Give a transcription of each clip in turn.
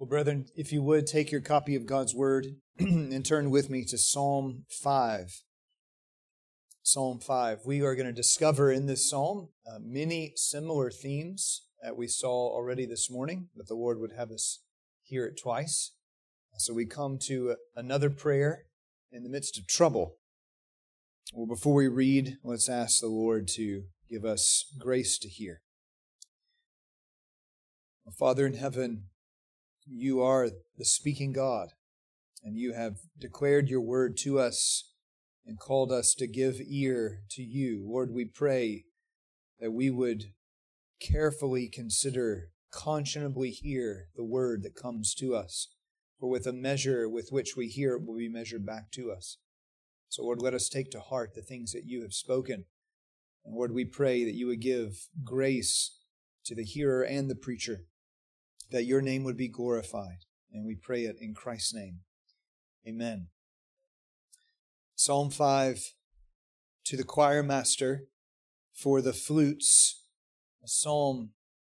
Well, brethren, if you would take your copy of God's Word and turn with me to Psalm 5. Psalm 5. We are going to discover in this psalm uh, many similar themes that we saw already this morning, that the Lord would have us hear it twice. So we come to another prayer in the midst of trouble. Well, before we read, let's ask the Lord to give us grace to hear. Father in heaven, you are the speaking God, and you have declared your word to us and called us to give ear to you. Lord, we pray that we would carefully consider, conscionably hear the word that comes to us. For with a measure with which we hear it will be measured back to us. So, Lord, let us take to heart the things that you have spoken. And Lord, we pray that you would give grace to the hearer and the preacher that your name would be glorified. And we pray it in Christ's name. Amen. Psalm 5 to the choir master for the flutes, a psalm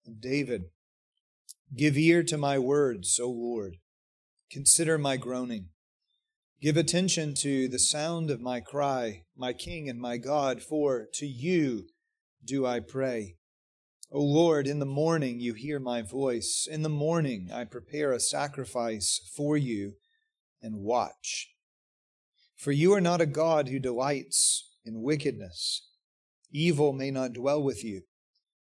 of David. Give ear to my words, O Lord. Consider my groaning. Give attention to the sound of my cry, my King and my God, for to you do I pray. O Lord, in the morning you hear my voice. In the morning I prepare a sacrifice for you and watch. For you are not a God who delights in wickedness. Evil may not dwell with you.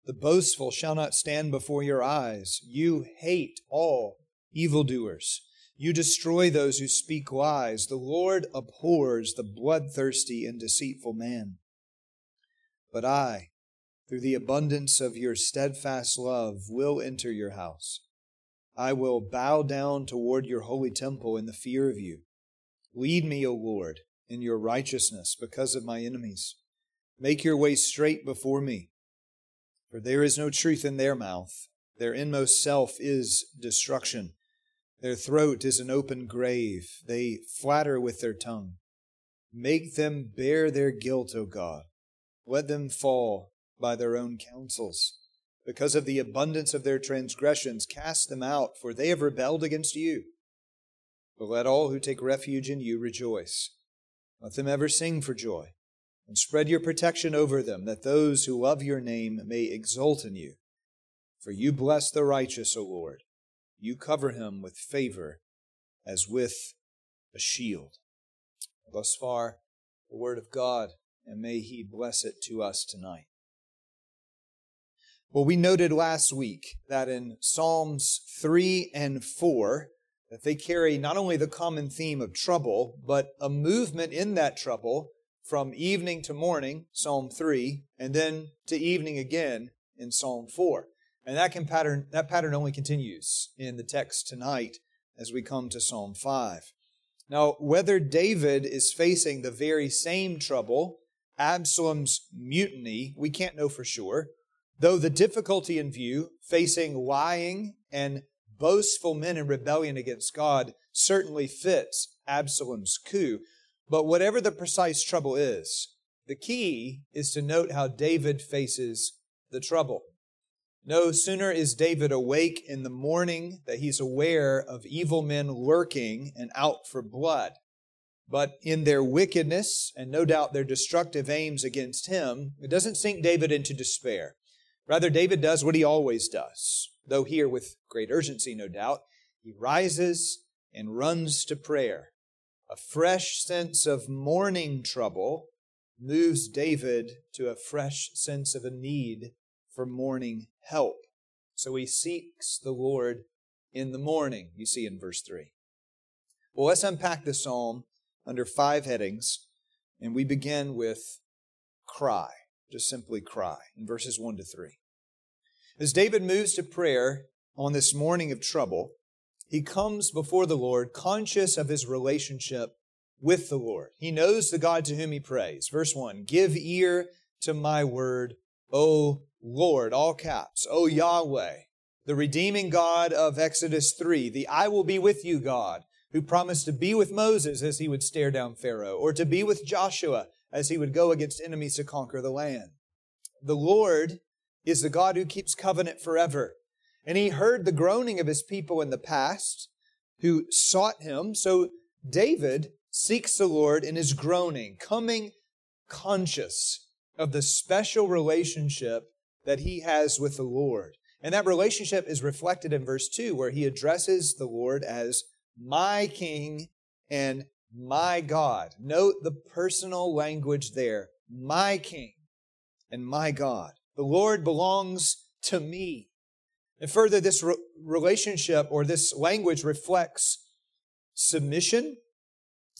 The boastful shall not stand before your eyes. You hate all evildoers. You destroy those who speak lies. The Lord abhors the bloodthirsty and deceitful man. But I, through the abundance of your steadfast love, will enter your house. I will bow down toward your holy temple in the fear of you. Lead me, O Lord, in your righteousness because of my enemies. Make your way straight before me. For there is no truth in their mouth. Their inmost self is destruction. Their throat is an open grave. They flatter with their tongue. Make them bear their guilt, O God. Let them fall by their own counsels. Because of the abundance of their transgressions, cast them out, for they have rebelled against you. But let all who take refuge in you rejoice. Let them ever sing for joy, and spread your protection over them, that those who love your name may exult in you. For you bless the righteous, O Lord. You cover him with favor as with a shield. Thus far, the word of God, and may he bless it to us tonight. Well, we noted last week that in Psalms 3 and 4, that they carry not only the common theme of trouble, but a movement in that trouble from evening to morning, Psalm 3, and then to evening again in Psalm 4. And that can pattern that pattern only continues in the text tonight as we come to Psalm 5. Now, whether David is facing the very same trouble, Absalom's mutiny, we can't know for sure. Though the difficulty in view, facing lying and boastful men in rebellion against God, certainly fits Absalom's coup. But whatever the precise trouble is, the key is to note how David faces the trouble. No sooner is David awake in the morning that he's aware of evil men lurking and out for blood. But in their wickedness and no doubt their destructive aims against him, it doesn't sink David into despair. Rather, David does what he always does, though here with great urgency, no doubt. He rises and runs to prayer. A fresh sense of morning trouble moves David to a fresh sense of a need for morning help. So he seeks the Lord in the morning, you see in verse 3. Well, let's unpack the psalm under five headings, and we begin with cry just simply cry in verses 1 to 3. As David moves to prayer on this morning of trouble, he comes before the Lord conscious of his relationship with the Lord. He knows the God to whom he prays. Verse 1 Give ear to my word, O Lord, all caps, O Yahweh, the redeeming God of Exodus 3, the I will be with you God, who promised to be with Moses as he would stare down Pharaoh, or to be with Joshua as he would go against enemies to conquer the land. The Lord is the God who keeps covenant forever. And he heard the groaning of his people in the past who sought him. So David seeks the Lord in his groaning, coming conscious of the special relationship that he has with the Lord. And that relationship is reflected in verse 2, where he addresses the Lord as my King and my God. Note the personal language there. My King and my God. The Lord belongs to me. And further, this re- relationship or this language reflects submission,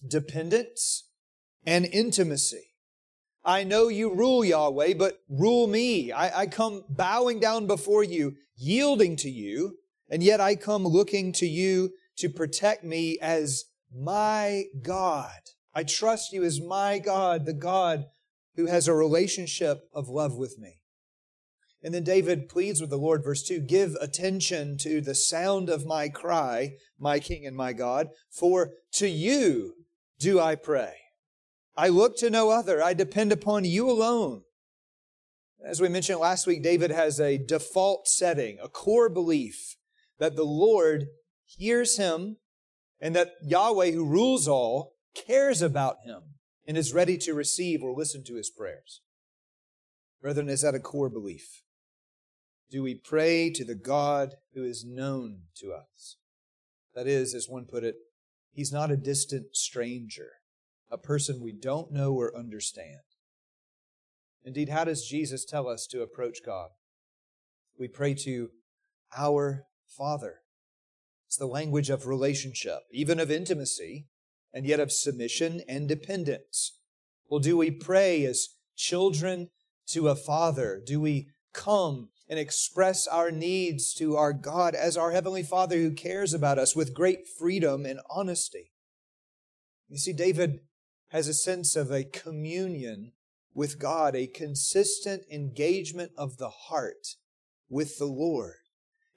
dependence, and intimacy. I know you rule Yahweh, but rule me. I, I, come bowing down before you, yielding to you, and yet I come looking to you to protect me as my God. I trust you as my God, the God who has a relationship of love with me. And then David pleads with the Lord, verse 2 Give attention to the sound of my cry, my King and my God, for to you do I pray. I look to no other. I depend upon you alone. As we mentioned last week, David has a default setting, a core belief that the Lord hears him and that Yahweh, who rules all, cares about him and is ready to receive or listen to his prayers. Brethren, is that a core belief? Do we pray to the God who is known to us? That is, as one put it, he's not a distant stranger a person we don't know or understand. Indeed, how does Jesus tell us to approach God? We pray to our Father. It's the language of relationship, even of intimacy, and yet of submission and dependence. Well, do we pray as children to a Father? Do we come and express our needs to our God as our Heavenly Father who cares about us with great freedom and honesty? You see, David has a sense of a communion with God, a consistent engagement of the heart with the Lord.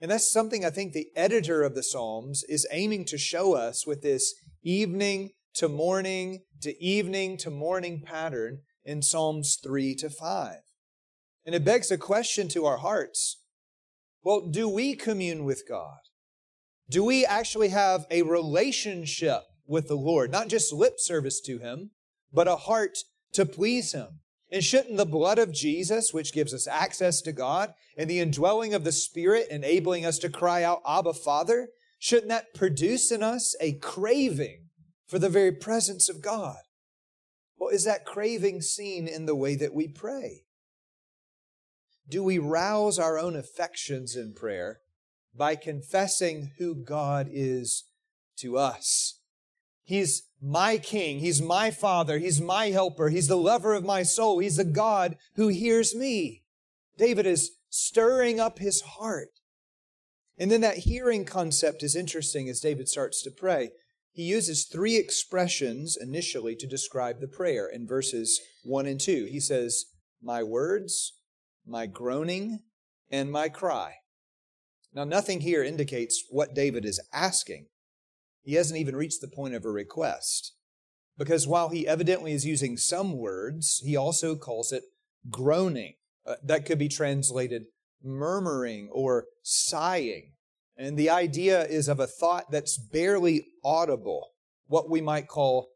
And that's something I think the editor of the Psalms is aiming to show us with this evening to morning to evening to morning pattern in Psalms 3 to 5. And it begs a question to our hearts. Well, do we commune with God? Do we actually have a relationship with the Lord, not just lip service to Him, but a heart to please Him. And shouldn't the blood of Jesus, which gives us access to God, and the indwelling of the Spirit, enabling us to cry out, Abba, Father, shouldn't that produce in us a craving for the very presence of God? Well, is that craving seen in the way that we pray? Do we rouse our own affections in prayer by confessing who God is to us? He's my king. He's my father. He's my helper. He's the lover of my soul. He's the God who hears me. David is stirring up his heart. And then that hearing concept is interesting as David starts to pray. He uses three expressions initially to describe the prayer in verses 1 and 2. He says, My words, my groaning, and my cry. Now, nothing here indicates what David is asking. He hasn't even reached the point of a request. Because while he evidently is using some words, he also calls it groaning. Uh, that could be translated murmuring or sighing. And the idea is of a thought that's barely audible, what we might call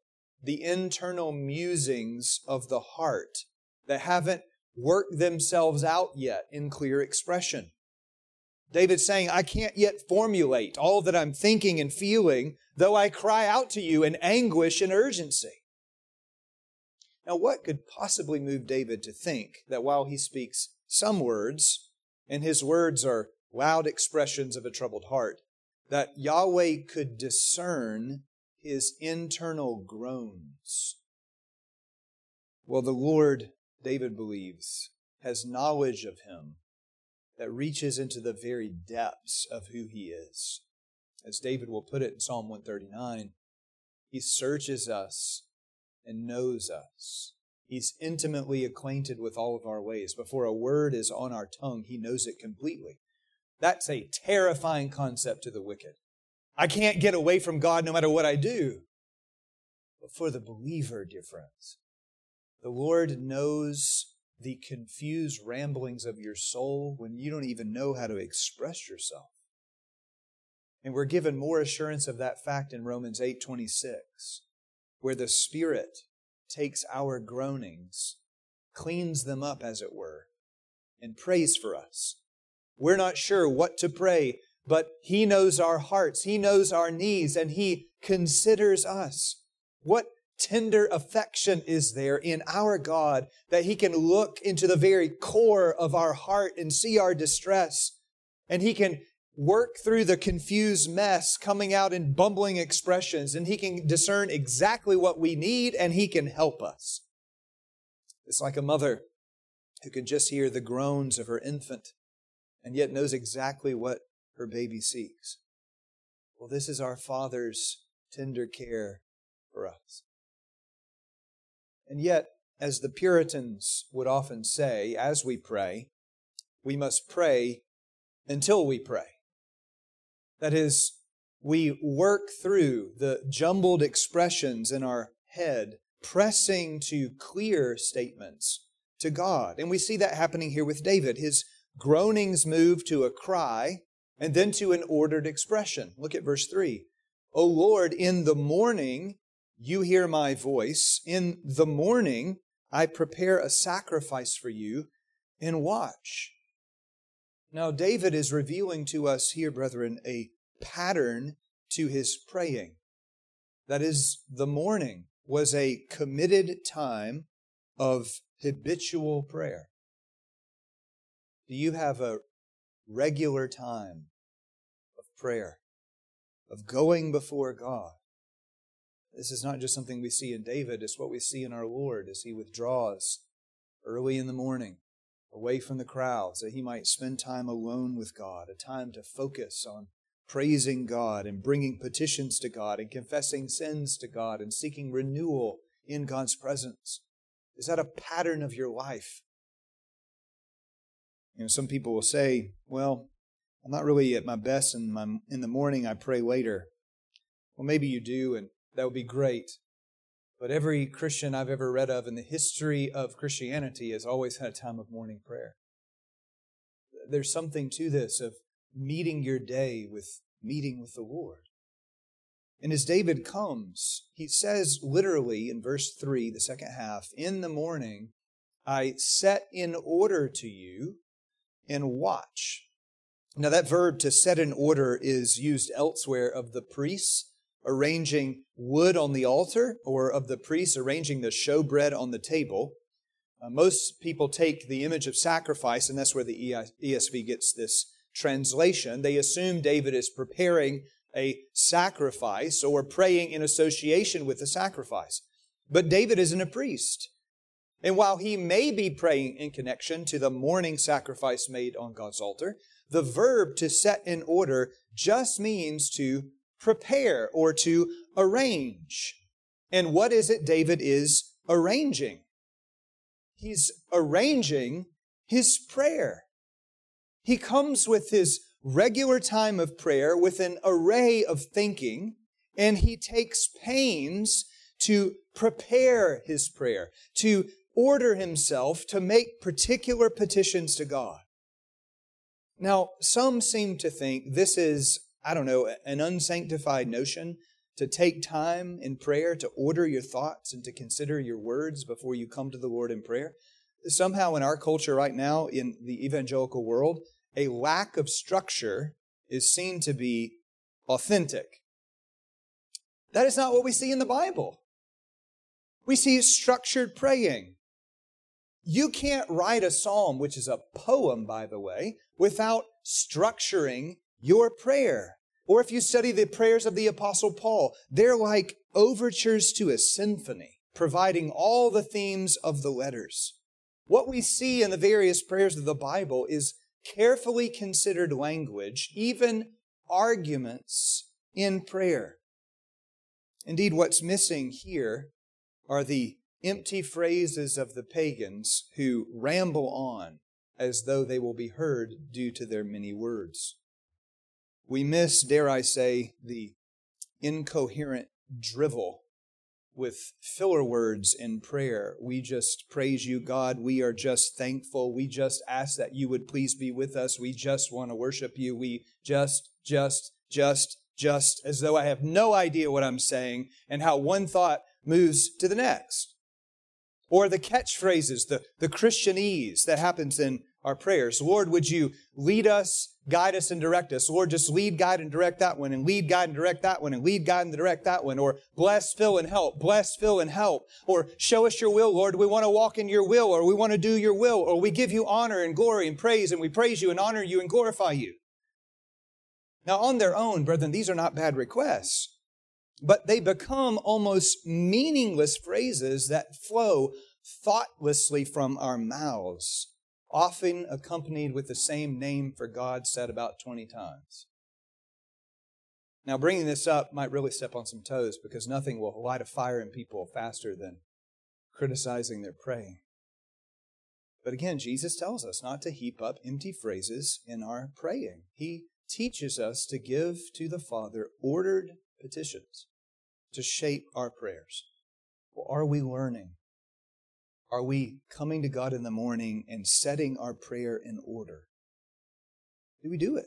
the internal musings of the heart that haven't worked themselves out yet in clear expression. David's saying, I can't yet formulate all that I'm thinking and feeling, though I cry out to you in anguish and urgency. Now, what could possibly move David to think that while he speaks some words, and his words are loud expressions of a troubled heart, that Yahweh could discern his internal groans? Well, the Lord, David believes, has knowledge of him that reaches into the very depths of who he is. As David will put it in Psalm 139, he searches us and knows us. He's intimately acquainted with all of our ways. Before a word is on our tongue, he knows it completely. That's a terrifying concept to the wicked. I can't get away from God no matter what I do. But for the believer, dear friends, the Lord knows the confused ramblings of your soul when you don't even know how to express yourself. And we're given more assurance of that fact in Romans 8:26, where the Spirit takes our groanings, cleans them up as it were, and prays for us. We're not sure what to pray, but he knows our hearts, he knows our needs, and he considers us. What tender affection is there in our God that He can look into the very core of our heart and see our distress. And He can work through the confused mess coming out in bumbling expressions and He can discern exactly what we need and He can help us. It's like a mother who can just hear the groans of her infant and yet knows exactly what her baby seeks. Well, this is our Father's tender care for us. And yet, as the Puritans would often say, as we pray, we must pray until we pray. That is, we work through the jumbled expressions in our head, pressing to clear statements to God. And we see that happening here with David. His groanings move to a cry and then to an ordered expression. Look at verse 3. O Lord, in the morning you hear my voice. In the morning, I prepare a sacrifice for you and watch. Now, David is revealing to us here, brethren, a pattern to his praying. That is, the morning was a committed time of habitual prayer. Do you have a regular time of prayer, of going before God? This is not just something we see in David, it's what we see in our Lord as he withdraws early in the morning away from the crowds that he might spend time alone with God, a time to focus on praising God and bringing petitions to God and confessing sins to God and seeking renewal in God's presence. Is that a pattern of your life? You know, some people will say, well, I'm not really at my best in, my, in the morning, I pray later. Well, maybe you do, and that would be great. But every Christian I've ever read of in the history of Christianity has always had a time of morning prayer. There's something to this of meeting your day with meeting with the Lord. And as David comes, he says literally in verse 3, the second half, In the morning I set in order to you and watch. Now, that verb to set in order is used elsewhere of the priests arranging wood on the altar or of the priests arranging the showbread on the table. Uh, most people take the image of sacrifice, and that's where the ESV gets this translation. They assume David is preparing a sacrifice or praying in association with the sacrifice. But David isn't a priest. And while he may be praying in connection to the morning sacrifice made on God's altar, the verb to set in order just means to prepare or to arrange. And what is it David is arranging? He's arranging his prayer. He comes with his regular time of prayer with an array of thinking, and he takes pains to prepare his prayer, to order himself to make particular petitions to God. Now, some seem to think this is I don't know, an unsanctified notion to take time in prayer to order your thoughts and to consider your words before you come to the Lord in prayer. Somehow, in our culture right now, in the evangelical world, a lack of structure is seen to be authentic. That is not what we see in the Bible. We see structured praying. You can't write a psalm, which is a poem, by the way, without structuring your prayer. Or if you study the prayers of the Apostle Paul, they're like overtures to a symphony, providing all the themes of the letters. What we see in the various prayers of the Bible is carefully considered language, even arguments in prayer. Indeed, what's missing here are the empty phrases of the pagans who ramble on as though they will be heard due to their many words we miss, dare I say, the incoherent drivel with filler words in prayer. We just praise you, God. We are just thankful. We just ask that you would please be with us. We just want to worship you. We just, just, just, just, as though I have no idea what I'm saying and how one thought moves to the next. Or the catchphrases, the, the Christianese that happens in our prayers. Lord, would you lead us, guide us, and direct us? Lord, just lead, guide, and direct that one, and lead, guide, and direct that one, and lead, guide, and direct that one. Or bless, fill, and help. Bless, fill, and help. Or show us your will, Lord. We want to walk in your will, or we want to do your will, or we give you honor and glory and praise, and we praise you and honor you and glorify you. Now, on their own, brethren, these are not bad requests but they become almost meaningless phrases that flow thoughtlessly from our mouths, often accompanied with the same name for God said about 20 times. Now, bringing this up might really step on some toes because nothing will light a fire in people faster than criticizing their praying. But again, Jesus tells us not to heap up empty phrases in our praying. He teaches us to give to the Father ordered petitions to shape our prayers? Well, are we learning? Are we coming to God in the morning and setting our prayer in order? Do we do it?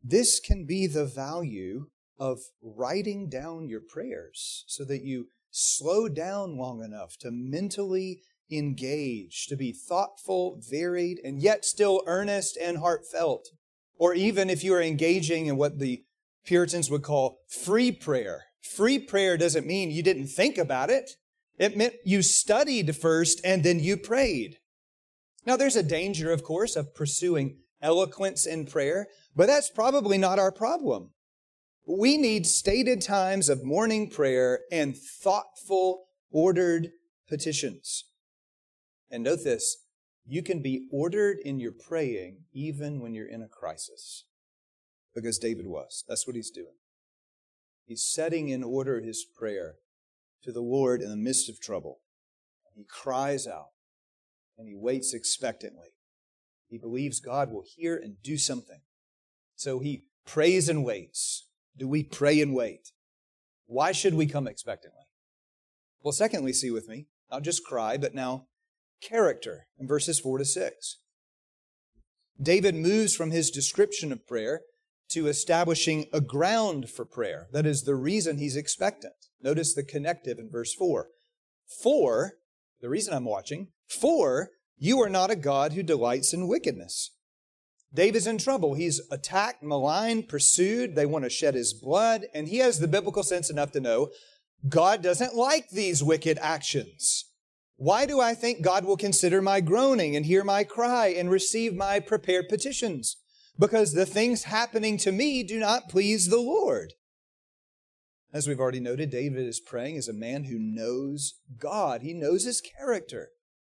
This can be the value of writing down your prayers so that you slow down long enough to mentally engage, to be thoughtful, varied, and yet still earnest and heartfelt. Or even if you are engaging in what the Puritans would call free prayer, Free prayer doesn't mean you didn't think about it. It meant you studied first and then you prayed. Now, there's a danger, of course, of pursuing eloquence in prayer, but that's probably not our problem. We need stated times of morning prayer and thoughtful, ordered petitions. And note this you can be ordered in your praying even when you're in a crisis, because David was. That's what he's doing. He's setting in order his prayer to the Lord in the midst of trouble. He cries out and he waits expectantly. He believes God will hear and do something. So he prays and waits. Do we pray and wait? Why should we come expectantly? Well, secondly, see with me, not just cry, but now character in verses 4 to 6. David moves from his description of prayer to establishing a ground for prayer. That is the reason he's expectant. Notice the connective in verse 4. For, the reason I'm watching, for you are not a God who delights in wickedness. David's in trouble. He's attacked, maligned, pursued. They want to shed his blood. And he has the biblical sense enough to know God doesn't like these wicked actions. Why do I think God will consider my groaning and hear my cry and receive my prepared petitions? Because the things happening to me do not please the Lord. As we've already noted, David is praying as a man who knows God. He knows his character.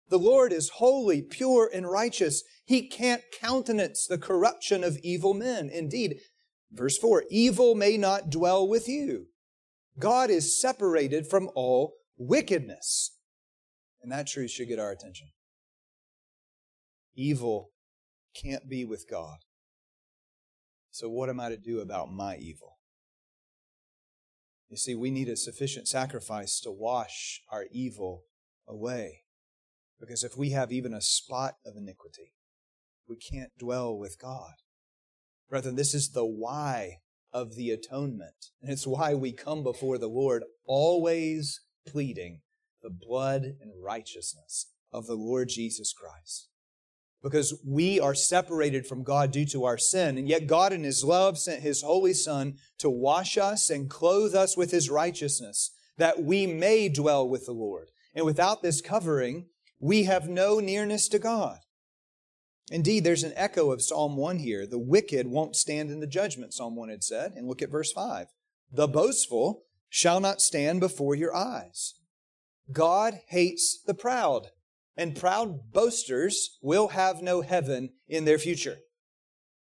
The Lord is holy, pure, and righteous. He can't countenance the corruption of evil men. Indeed, verse 4 evil may not dwell with you. God is separated from all wickedness. And that truth should get our attention. Evil can't be with God. So, what am I to do about my evil? You see, we need a sufficient sacrifice to wash our evil away. Because if we have even a spot of iniquity, we can't dwell with God. Brethren, this is the why of the atonement. And it's why we come before the Lord always pleading the blood and righteousness of the Lord Jesus Christ because we are separated from God due to our sin. And yet God in His love sent His Holy Son to wash us and clothe us with His righteousness that we may dwell with the Lord. And without this covering, we have no nearness to God. Indeed, there's an echo of Psalm 1 here. The wicked won't stand in the judgment, Psalm 1 had said. And look at verse 5. The boastful shall not stand before your eyes. God hates the proud and proud boasters will have no heaven in their future.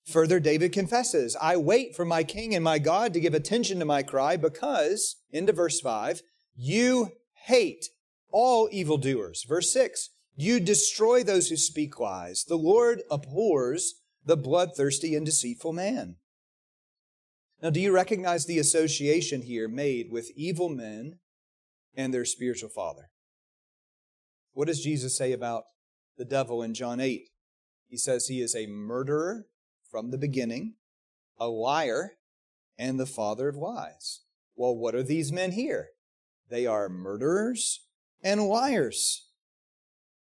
Further, David confesses, I wait for my king and my God to give attention to my cry because, into verse 5, you hate all evildoers. Verse 6, you destroy those who speak lies. The Lord abhors the bloodthirsty and deceitful man. Now, do you recognize the association here made with evil men and their spiritual father. What does Jesus say about the devil in John 8? He says he is a murderer from the beginning, a liar, and the father of lies. Well, what are these men here? They are murderers and liars.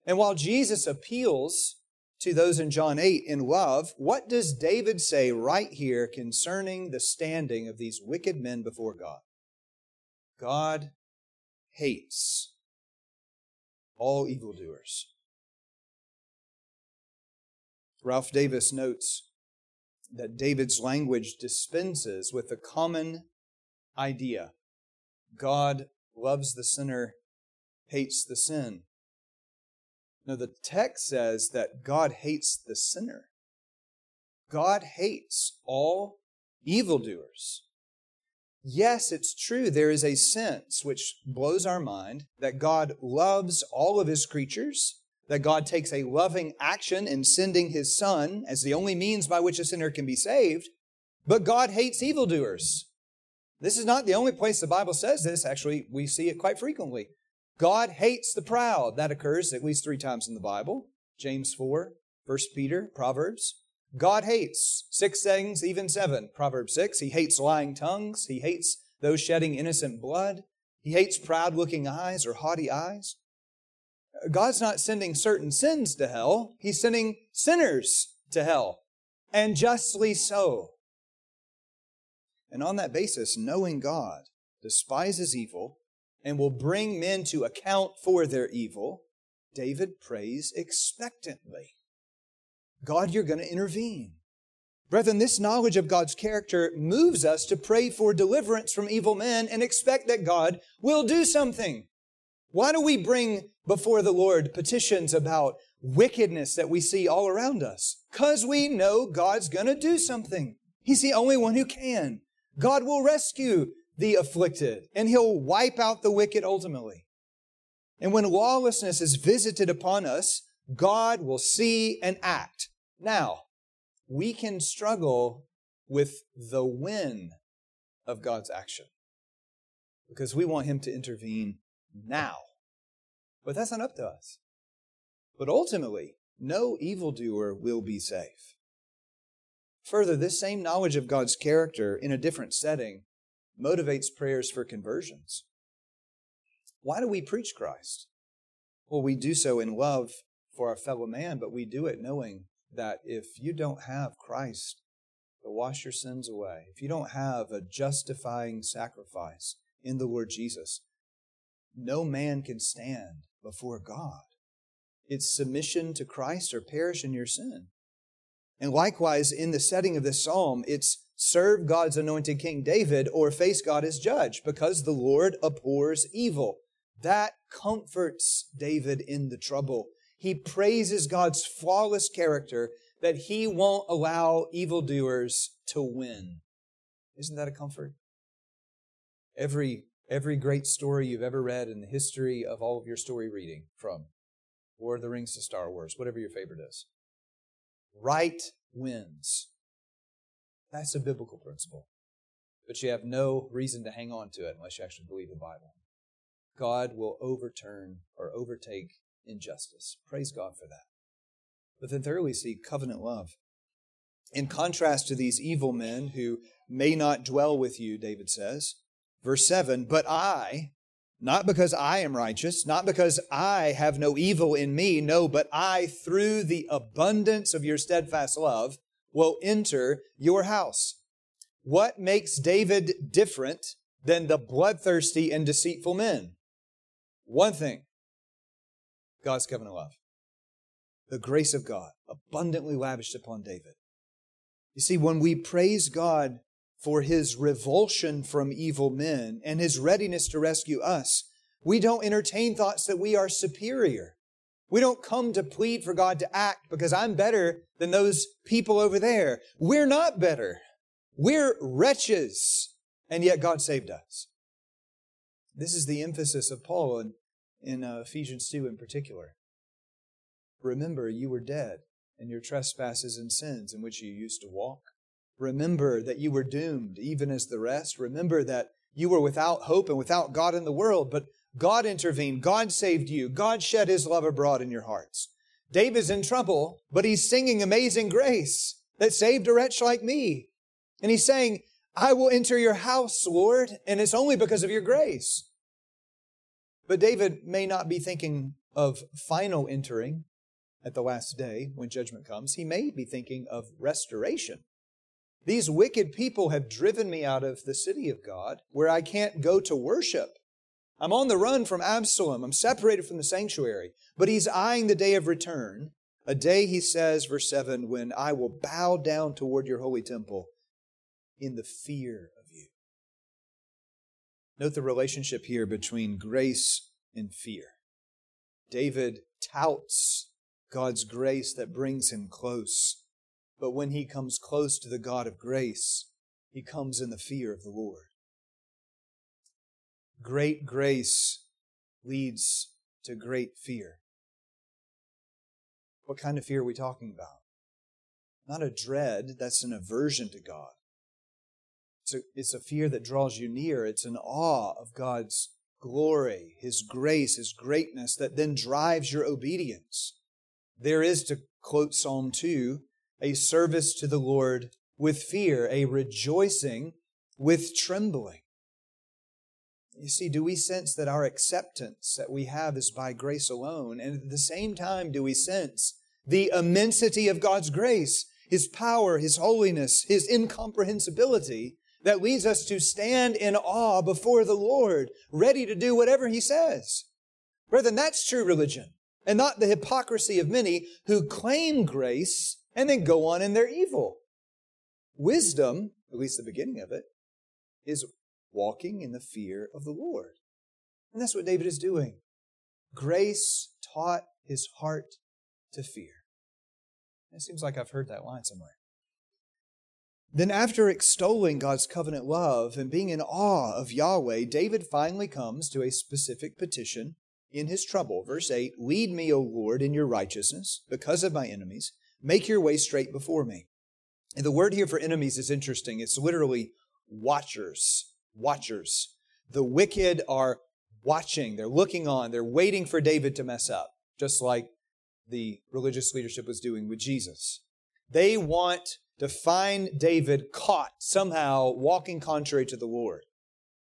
And while Jesus appeals to those in John 8 in love, what does David say right here concerning the standing of these wicked men before God? God hates all evildoers. Ralph Davis notes that David's language dispenses with the common idea God loves the sinner, hates the sin. No, the text says that God hates the sinner. God hates all evildoers. Yes, it's true, there is a sense which blows our mind that God loves all of his creatures, that God takes a loving action in sending his Son as the only means by which a sinner can be saved, but God hates evildoers. This is not the only place the Bible says this. Actually, we see it quite frequently. God hates the proud. That occurs at least three times in the Bible. James 4, 1 Peter, Proverbs. God hates six things, even seven. Proverbs 6. He hates lying tongues. He hates those shedding innocent blood. He hates proud looking eyes or haughty eyes. God's not sending certain sins to hell. He's sending sinners to hell. And justly so. And on that basis, knowing God despises evil and will bring men to account for their evil, David prays expectantly. God, you're going to intervene. Brethren, this knowledge of God's character moves us to pray for deliverance from evil men and expect that God will do something. Why do we bring before the Lord petitions about wickedness that we see all around us? Because we know God's going to do something. He's the only one who can. God will rescue the afflicted and he'll wipe out the wicked ultimately. And when lawlessness is visited upon us, God will see and act. Now, we can struggle with the when of God's action because we want Him to intervene now. But that's not up to us. But ultimately, no evildoer will be safe. Further, this same knowledge of God's character in a different setting motivates prayers for conversions. Why do we preach Christ? Well, we do so in love for our fellow man, but we do it knowing that if you don't have Christ to wash your sins away, if you don't have a justifying sacrifice in the Lord Jesus, no man can stand before God. It's submission to Christ or perish in your sin. And likewise, in the setting of this psalm, it's serve God's anointed King David or face God as judge because the Lord abhors evil. That comforts David in the trouble. He praises God's flawless character that he won't allow evildoers to win. Isn't that a comfort? Every, every great story you've ever read in the history of all of your story reading from Lord of the Rings to Star Wars, whatever your favorite is right wins. That's a biblical principle. But you have no reason to hang on to it unless you actually believe the Bible. God will overturn or overtake injustice. Praise God for that. But then thirdly, see covenant love. In contrast to these evil men who may not dwell with you, David says, verse 7, but I, not because I am righteous, not because I have no evil in me, no, but I, through the abundance of your steadfast love, will enter your house. What makes David different than the bloodthirsty and deceitful men? One thing God's covenant love. The grace of God abundantly lavished upon David. You see, when we praise God for his revulsion from evil men and his readiness to rescue us. We don't entertain thoughts that we are superior. We don't come to plead for God to act because I'm better than those people over there. We're not better. We're wretches. And yet God saved us. This is the emphasis of Paul in, in uh, Ephesians 2 in particular. Remember, you were dead in your trespasses and sins in which you used to walk Remember that you were doomed, even as the rest. Remember that you were without hope and without God in the world. But God intervened. God saved you. God shed his love abroad in your hearts. David's in trouble, but he's singing amazing grace that saved a wretch like me. And he's saying, I will enter your house, Lord, and it's only because of your grace. But David may not be thinking of final entering at the last day when judgment comes. He may be thinking of restoration. These wicked people have driven me out of the city of God where I can't go to worship. I'm on the run from Absalom. I'm separated from the sanctuary. But he's eyeing the day of return, a day, he says, verse 7, when I will bow down toward your holy temple in the fear. Note the relationship here between grace and fear. David touts God's grace that brings him close. But when he comes close to the God of grace, he comes in the fear of the Lord. Great grace leads to great fear. What kind of fear are we talking about? Not a dread, that's an aversion to God. It's a, it's a fear that draws you near. It's an awe of God's glory, His grace, His greatness that then drives your obedience. There is, to quote Psalm 2, a service to the Lord with fear, a rejoicing with trembling. You see, do we sense that our acceptance that we have is by grace alone? And at the same time, do we sense the immensity of God's grace, His power, His holiness, His incomprehensibility that leads us to stand in awe before the Lord, ready to do whatever He says? Brethren, that's true religion and not the hypocrisy of many who claim grace and then go on in their evil. Wisdom, at least the beginning of it, is walking in the fear of the Lord. And that's what David is doing. Grace taught his heart to fear. It seems like I've heard that line somewhere. Then, after extolling God's covenant love and being in awe of Yahweh, David finally comes to a specific petition in his trouble. Verse 8 Lead me, O Lord, in your righteousness because of my enemies. Make your way straight before me. And the word here for enemies is interesting. It's literally watchers watchers. The wicked are watching, they're looking on, they're waiting for David to mess up, just like the religious leadership was doing with Jesus. They want to find David caught somehow walking contrary to the Lord.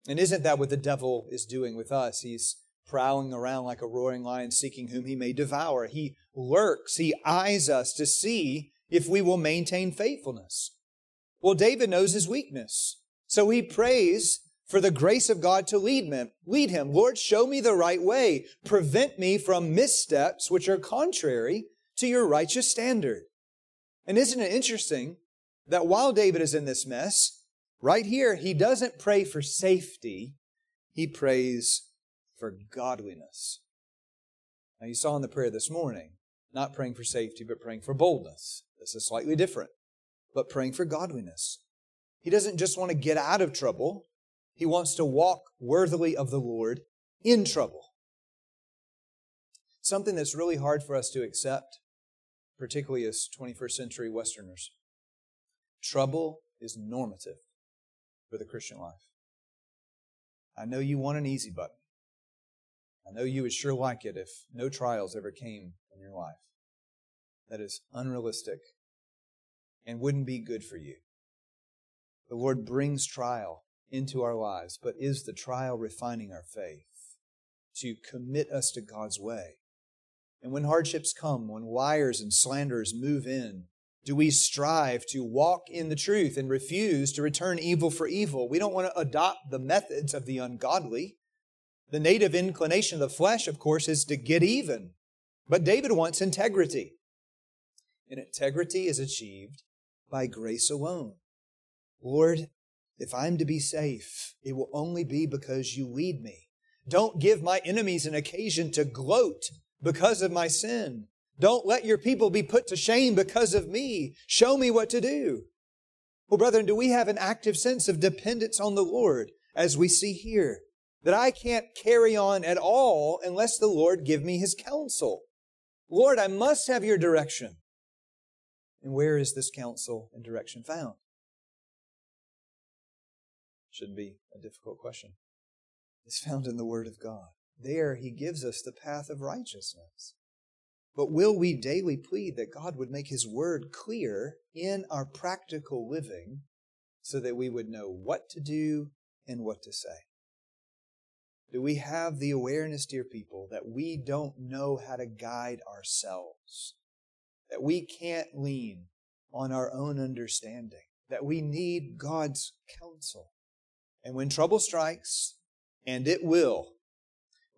And isn't that what the devil is doing with us? He's prowling around like a roaring lion seeking whom he may devour. He lurks, he eyes us to see if we will maintain faithfulness. Well, David knows his weakness. So he prays for the grace of God to lead him. Lead him. Lord, show me the right way. Prevent me from missteps which are contrary to your righteous standard. And isn't it interesting that while David is in this mess, right here, he doesn't pray for safety. He prays for godliness. Now you saw in the prayer this morning, not praying for safety, but praying for boldness. This is slightly different, but praying for godliness. He doesn't just want to get out of trouble, he wants to walk worthily of the Lord in trouble. Something that's really hard for us to accept, particularly as 21st century Westerners. Trouble is normative for the Christian life. I know you want an easy button. I know you would sure like it if no trials ever came in your life. That is unrealistic and wouldn't be good for you. The Lord brings trial into our lives, but is the trial refining our faith to commit us to God's way? And when hardships come, when liars and slanderers move in, do we strive to walk in the truth and refuse to return evil for evil? We don't want to adopt the methods of the ungodly. The native inclination of the flesh, of course, is to get even. But David wants integrity. And integrity is achieved by grace alone. Lord, if I'm to be safe, it will only be because you lead me. Don't give my enemies an occasion to gloat because of my sin. Don't let your people be put to shame because of me. Show me what to do. Well, brethren, do we have an active sense of dependence on the Lord as we see here? That I can't carry on at all unless the Lord give me his counsel. Lord, I must have your direction. And where is this counsel and direction found? Shouldn't be a difficult question. It's found in the Word of God. There he gives us the path of righteousness. But will we daily plead that God would make his word clear in our practical living so that we would know what to do and what to say? Do we have the awareness, dear people, that we don't know how to guide ourselves? That we can't lean on our own understanding? That we need God's counsel? And when trouble strikes, and it will,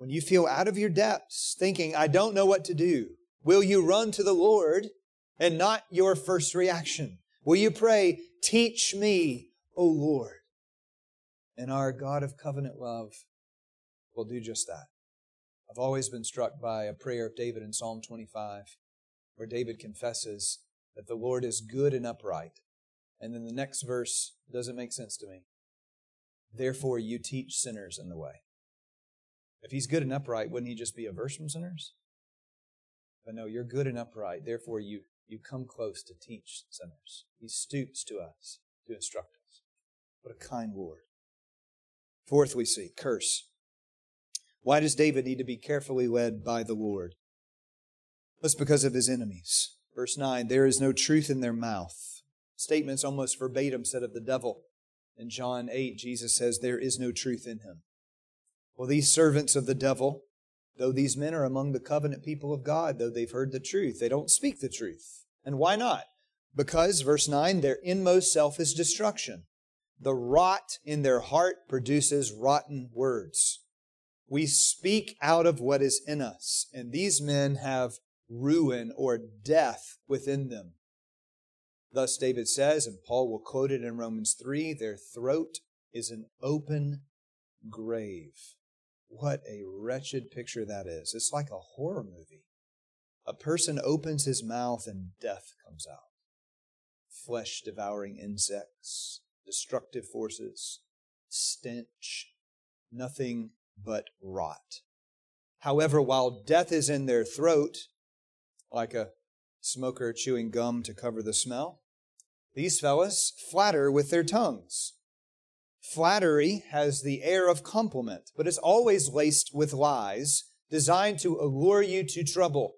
when you feel out of your depths, thinking, I don't know what to do, will you run to the Lord and not your first reaction? Will you pray, Teach me, O Lord? And our God of covenant love will do just that. I've always been struck by a prayer of David in Psalm 25, where David confesses that the Lord is good and upright. And then the next verse doesn't make sense to me. Therefore, you teach sinners in the way. If he's good and upright, wouldn't he just be averse from sinners? But no, you're good and upright. Therefore, you, you come close to teach sinners. He stoops to us to instruct us. What a kind Lord. Fourth, we see curse. Why does David need to be carefully led by the Lord? That's because of his enemies. Verse 9, there is no truth in their mouth. Statements almost verbatim said of the devil. In John 8, Jesus says, There is no truth in him. Well, these servants of the devil, though these men are among the covenant people of God, though they've heard the truth, they don't speak the truth. And why not? Because, verse 9, their inmost self is destruction. The rot in their heart produces rotten words. We speak out of what is in us, and these men have ruin or death within them. Thus, David says, and Paul will quote it in Romans 3 their throat is an open grave. What a wretched picture that is. It's like a horror movie. A person opens his mouth and death comes out. Flesh devouring insects, destructive forces, stench, nothing but rot. However, while death is in their throat, like a smoker chewing gum to cover the smell. These fellows flatter with their tongues. Flattery has the air of compliment, but it's always laced with lies designed to allure you to trouble,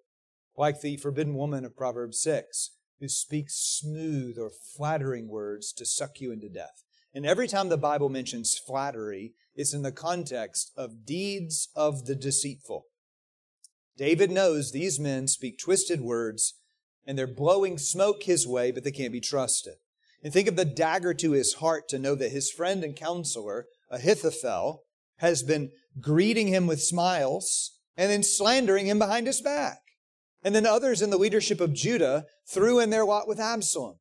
like the forbidden woman of Proverbs 6, who speaks smooth or flattering words to suck you into death. And every time the Bible mentions flattery, it's in the context of deeds of the deceitful. David knows these men speak twisted words and they're blowing smoke his way, but they can't be trusted. And think of the dagger to his heart to know that his friend and counselor, Ahithophel, has been greeting him with smiles and then slandering him behind his back. And then others in the leadership of Judah threw in their lot with Absalom.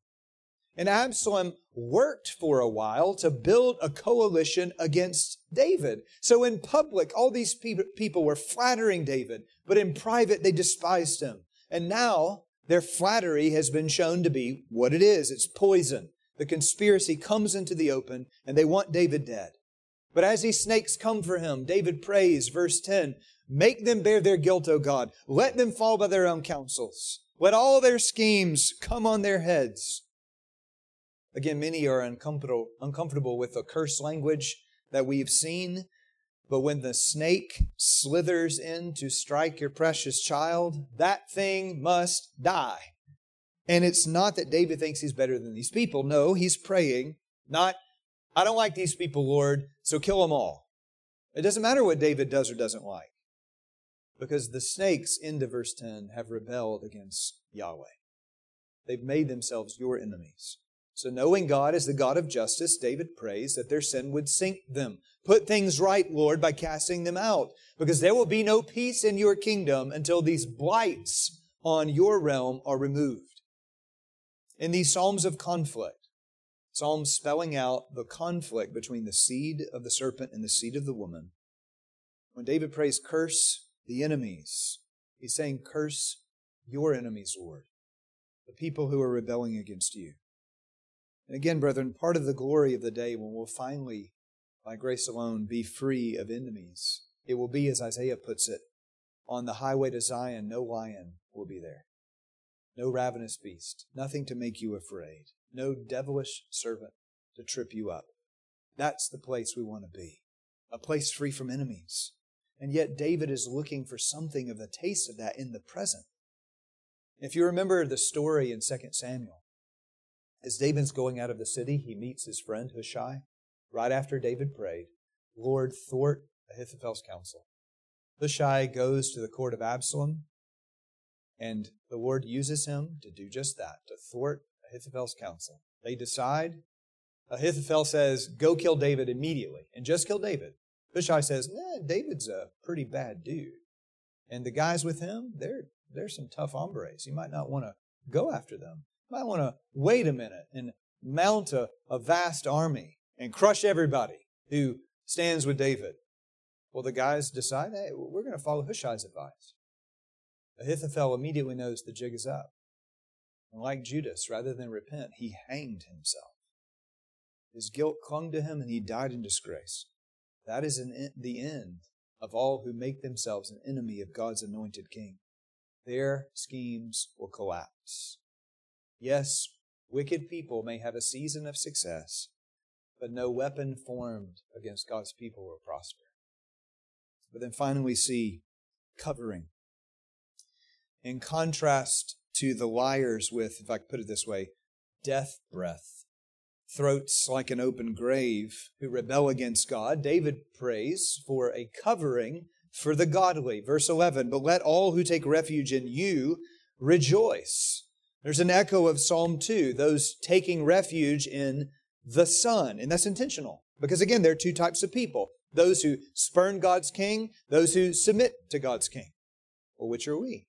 And Absalom worked for a while to build a coalition against David. So in public, all these people were flattering David, but in private, they despised him. And now their flattery has been shown to be what it is. It's poison. The conspiracy comes into the open and they want David dead. But as these snakes come for him, David prays, verse 10, Make them bear their guilt, O God. Let them fall by their own counsels. Let all their schemes come on their heads. Again, many are uncomfortable, uncomfortable with the curse language that we've seen. But when the snake slithers in to strike your precious child, that thing must die. And it's not that David thinks he's better than these people. No, he's praying, not, I don't like these people, Lord, so kill them all. It doesn't matter what David does or doesn't like. Because the snakes, into verse 10, have rebelled against Yahweh. They've made themselves your enemies. So, knowing God is the God of justice, David prays that their sin would sink them. Put things right, Lord, by casting them out, because there will be no peace in your kingdom until these blights on your realm are removed. In these Psalms of conflict, Psalms spelling out the conflict between the seed of the serpent and the seed of the woman, when David prays, curse the enemies, he's saying, curse your enemies, Lord, the people who are rebelling against you. And again, brethren, part of the glory of the day when we'll finally, by grace alone, be free of enemies, it will be, as Isaiah puts it, on the highway to Zion, no lion will be there, no ravenous beast, nothing to make you afraid, no devilish servant to trip you up. That's the place we want to be, a place free from enemies. And yet David is looking for something of a taste of that in the present. If you remember the story in 2 Samuel, as David's going out of the city, he meets his friend Hushai right after David prayed, Lord, thwart Ahithophel's counsel. Hushai goes to the court of Absalom, and the Lord uses him to do just that, to thwart Ahithophel's counsel. They decide. Ahithophel says, Go kill David immediately, and just kill David. Hushai says, eh, David's a pretty bad dude. And the guys with him, they're, they're some tough hombres. You might not want to go after them. You might want to wait a minute and mount a, a vast army and crush everybody who stands with David. Well, the guys decide, hey, we're going to follow Hushai's advice. Ahithophel immediately knows the jig is up. And like Judas, rather than repent, he hanged himself. His guilt clung to him and he died in disgrace. That is an, the end of all who make themselves an enemy of God's anointed king. Their schemes will collapse. Yes, wicked people may have a season of success, but no weapon formed against God's people will prosper. But then finally, we see covering. In contrast to the liars with, if I could put it this way, death breath, throats like an open grave, who rebel against God, David prays for a covering for the godly. Verse 11, but let all who take refuge in you rejoice. There's an echo of Psalm 2, those taking refuge in the Son. And that's intentional. Because again, there are two types of people those who spurn God's king, those who submit to God's king. Well, which are we?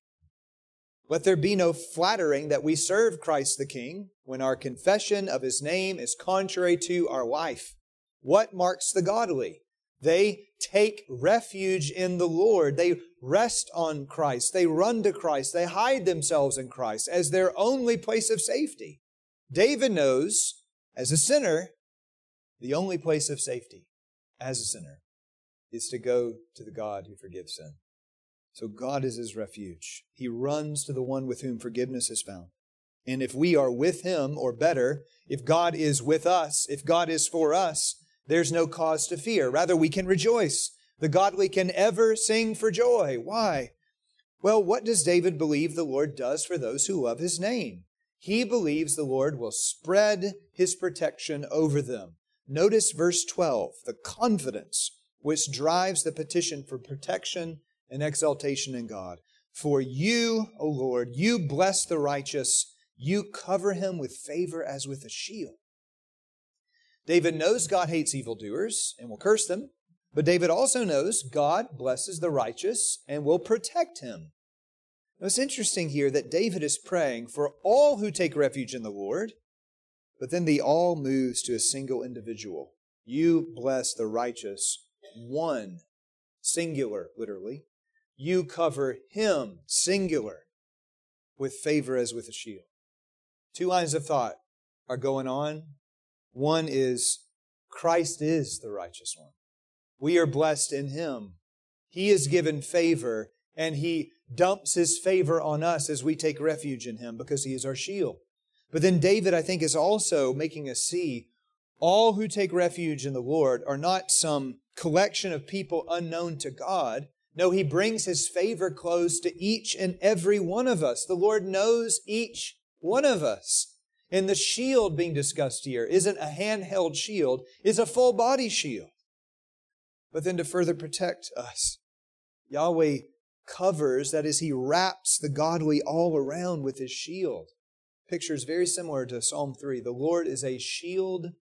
Let there be no flattering that we serve Christ the King when our confession of his name is contrary to our life. What marks the godly? They take refuge in the Lord. They rest on Christ. They run to Christ. They hide themselves in Christ as their only place of safety. David knows, as a sinner, the only place of safety as a sinner is to go to the God who forgives sin. So God is his refuge. He runs to the one with whom forgiveness is found. And if we are with him, or better, if God is with us, if God is for us, there's no cause to fear. Rather, we can rejoice. The godly can ever sing for joy. Why? Well, what does David believe the Lord does for those who love his name? He believes the Lord will spread his protection over them. Notice verse 12, the confidence which drives the petition for protection and exaltation in God. For you, O Lord, you bless the righteous, you cover him with favor as with a shield. David knows God hates evildoers and will curse them, but David also knows God blesses the righteous and will protect him. Now it's interesting here that David is praying for all who take refuge in the Lord, but then the all moves to a single individual. You bless the righteous, one, singular, literally. You cover him, singular, with favor as with a shield. Two lines of thought are going on. One is Christ is the righteous one. We are blessed in him. He is given favor and he dumps his favor on us as we take refuge in him because he is our shield. But then David, I think, is also making us see all who take refuge in the Lord are not some collection of people unknown to God. No, he brings his favor close to each and every one of us. The Lord knows each one of us. And the shield being discussed here isn't a handheld shield, it's a full body shield. But then to further protect us, Yahweh covers, that is, he wraps the godly all around with his shield. Picture is very similar to Psalm 3. The Lord is a shield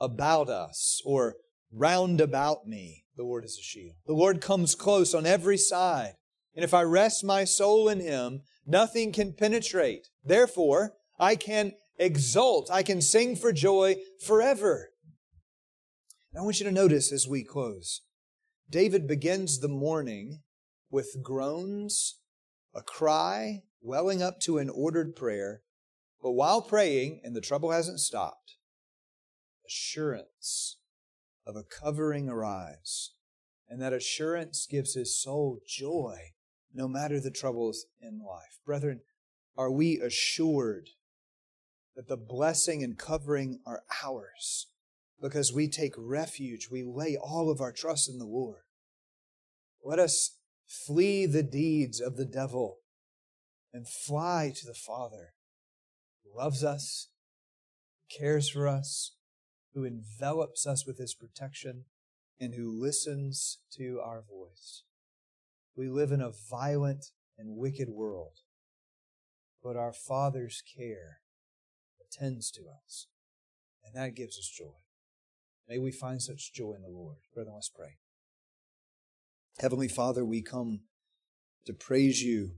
about us, or round about me. The Lord is a shield. The Lord comes close on every side. And if I rest my soul in Him, nothing can penetrate. Therefore, I can exult. I can sing for joy forever. I want you to notice as we close, David begins the morning with groans, a cry, welling up to an ordered prayer. But while praying, and the trouble hasn't stopped, assurance of a covering arrives. And that assurance gives his soul joy no matter the troubles in life. Brethren, are we assured that the blessing and covering are ours because we take refuge, we lay all of our trust in the Lord? Let us flee the deeds of the devil and fly to the Father who loves us, cares for us, who envelops us with his protection, and who listens to our voice. We live in a violent and wicked world, but our Father's care attends to us, and that gives us joy. May we find such joy in the Lord. Brethren, let's pray. Heavenly Father, we come to praise you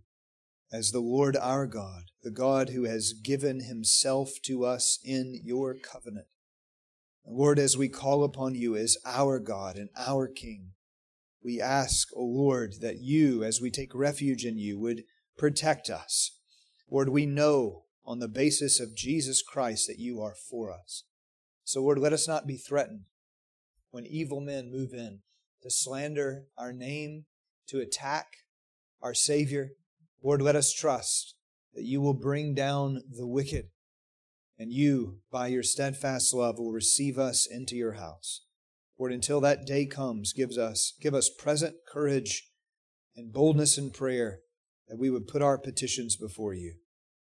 as the Lord our God, the God who has given himself to us in your covenant. Lord, as we call upon you as our God and our King, we ask, O Lord, that you, as we take refuge in you, would protect us. Lord, we know on the basis of Jesus Christ that you are for us. So, Lord, let us not be threatened when evil men move in to slander our name, to attack our Savior. Lord, let us trust that you will bring down the wicked, and you, by your steadfast love, will receive us into your house. Lord, until that day comes, gives us, give us present courage and boldness in prayer that we would put our petitions before you.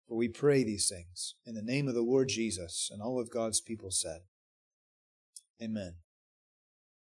For we pray these things in the name of the Lord Jesus, and all of God's people said, Amen.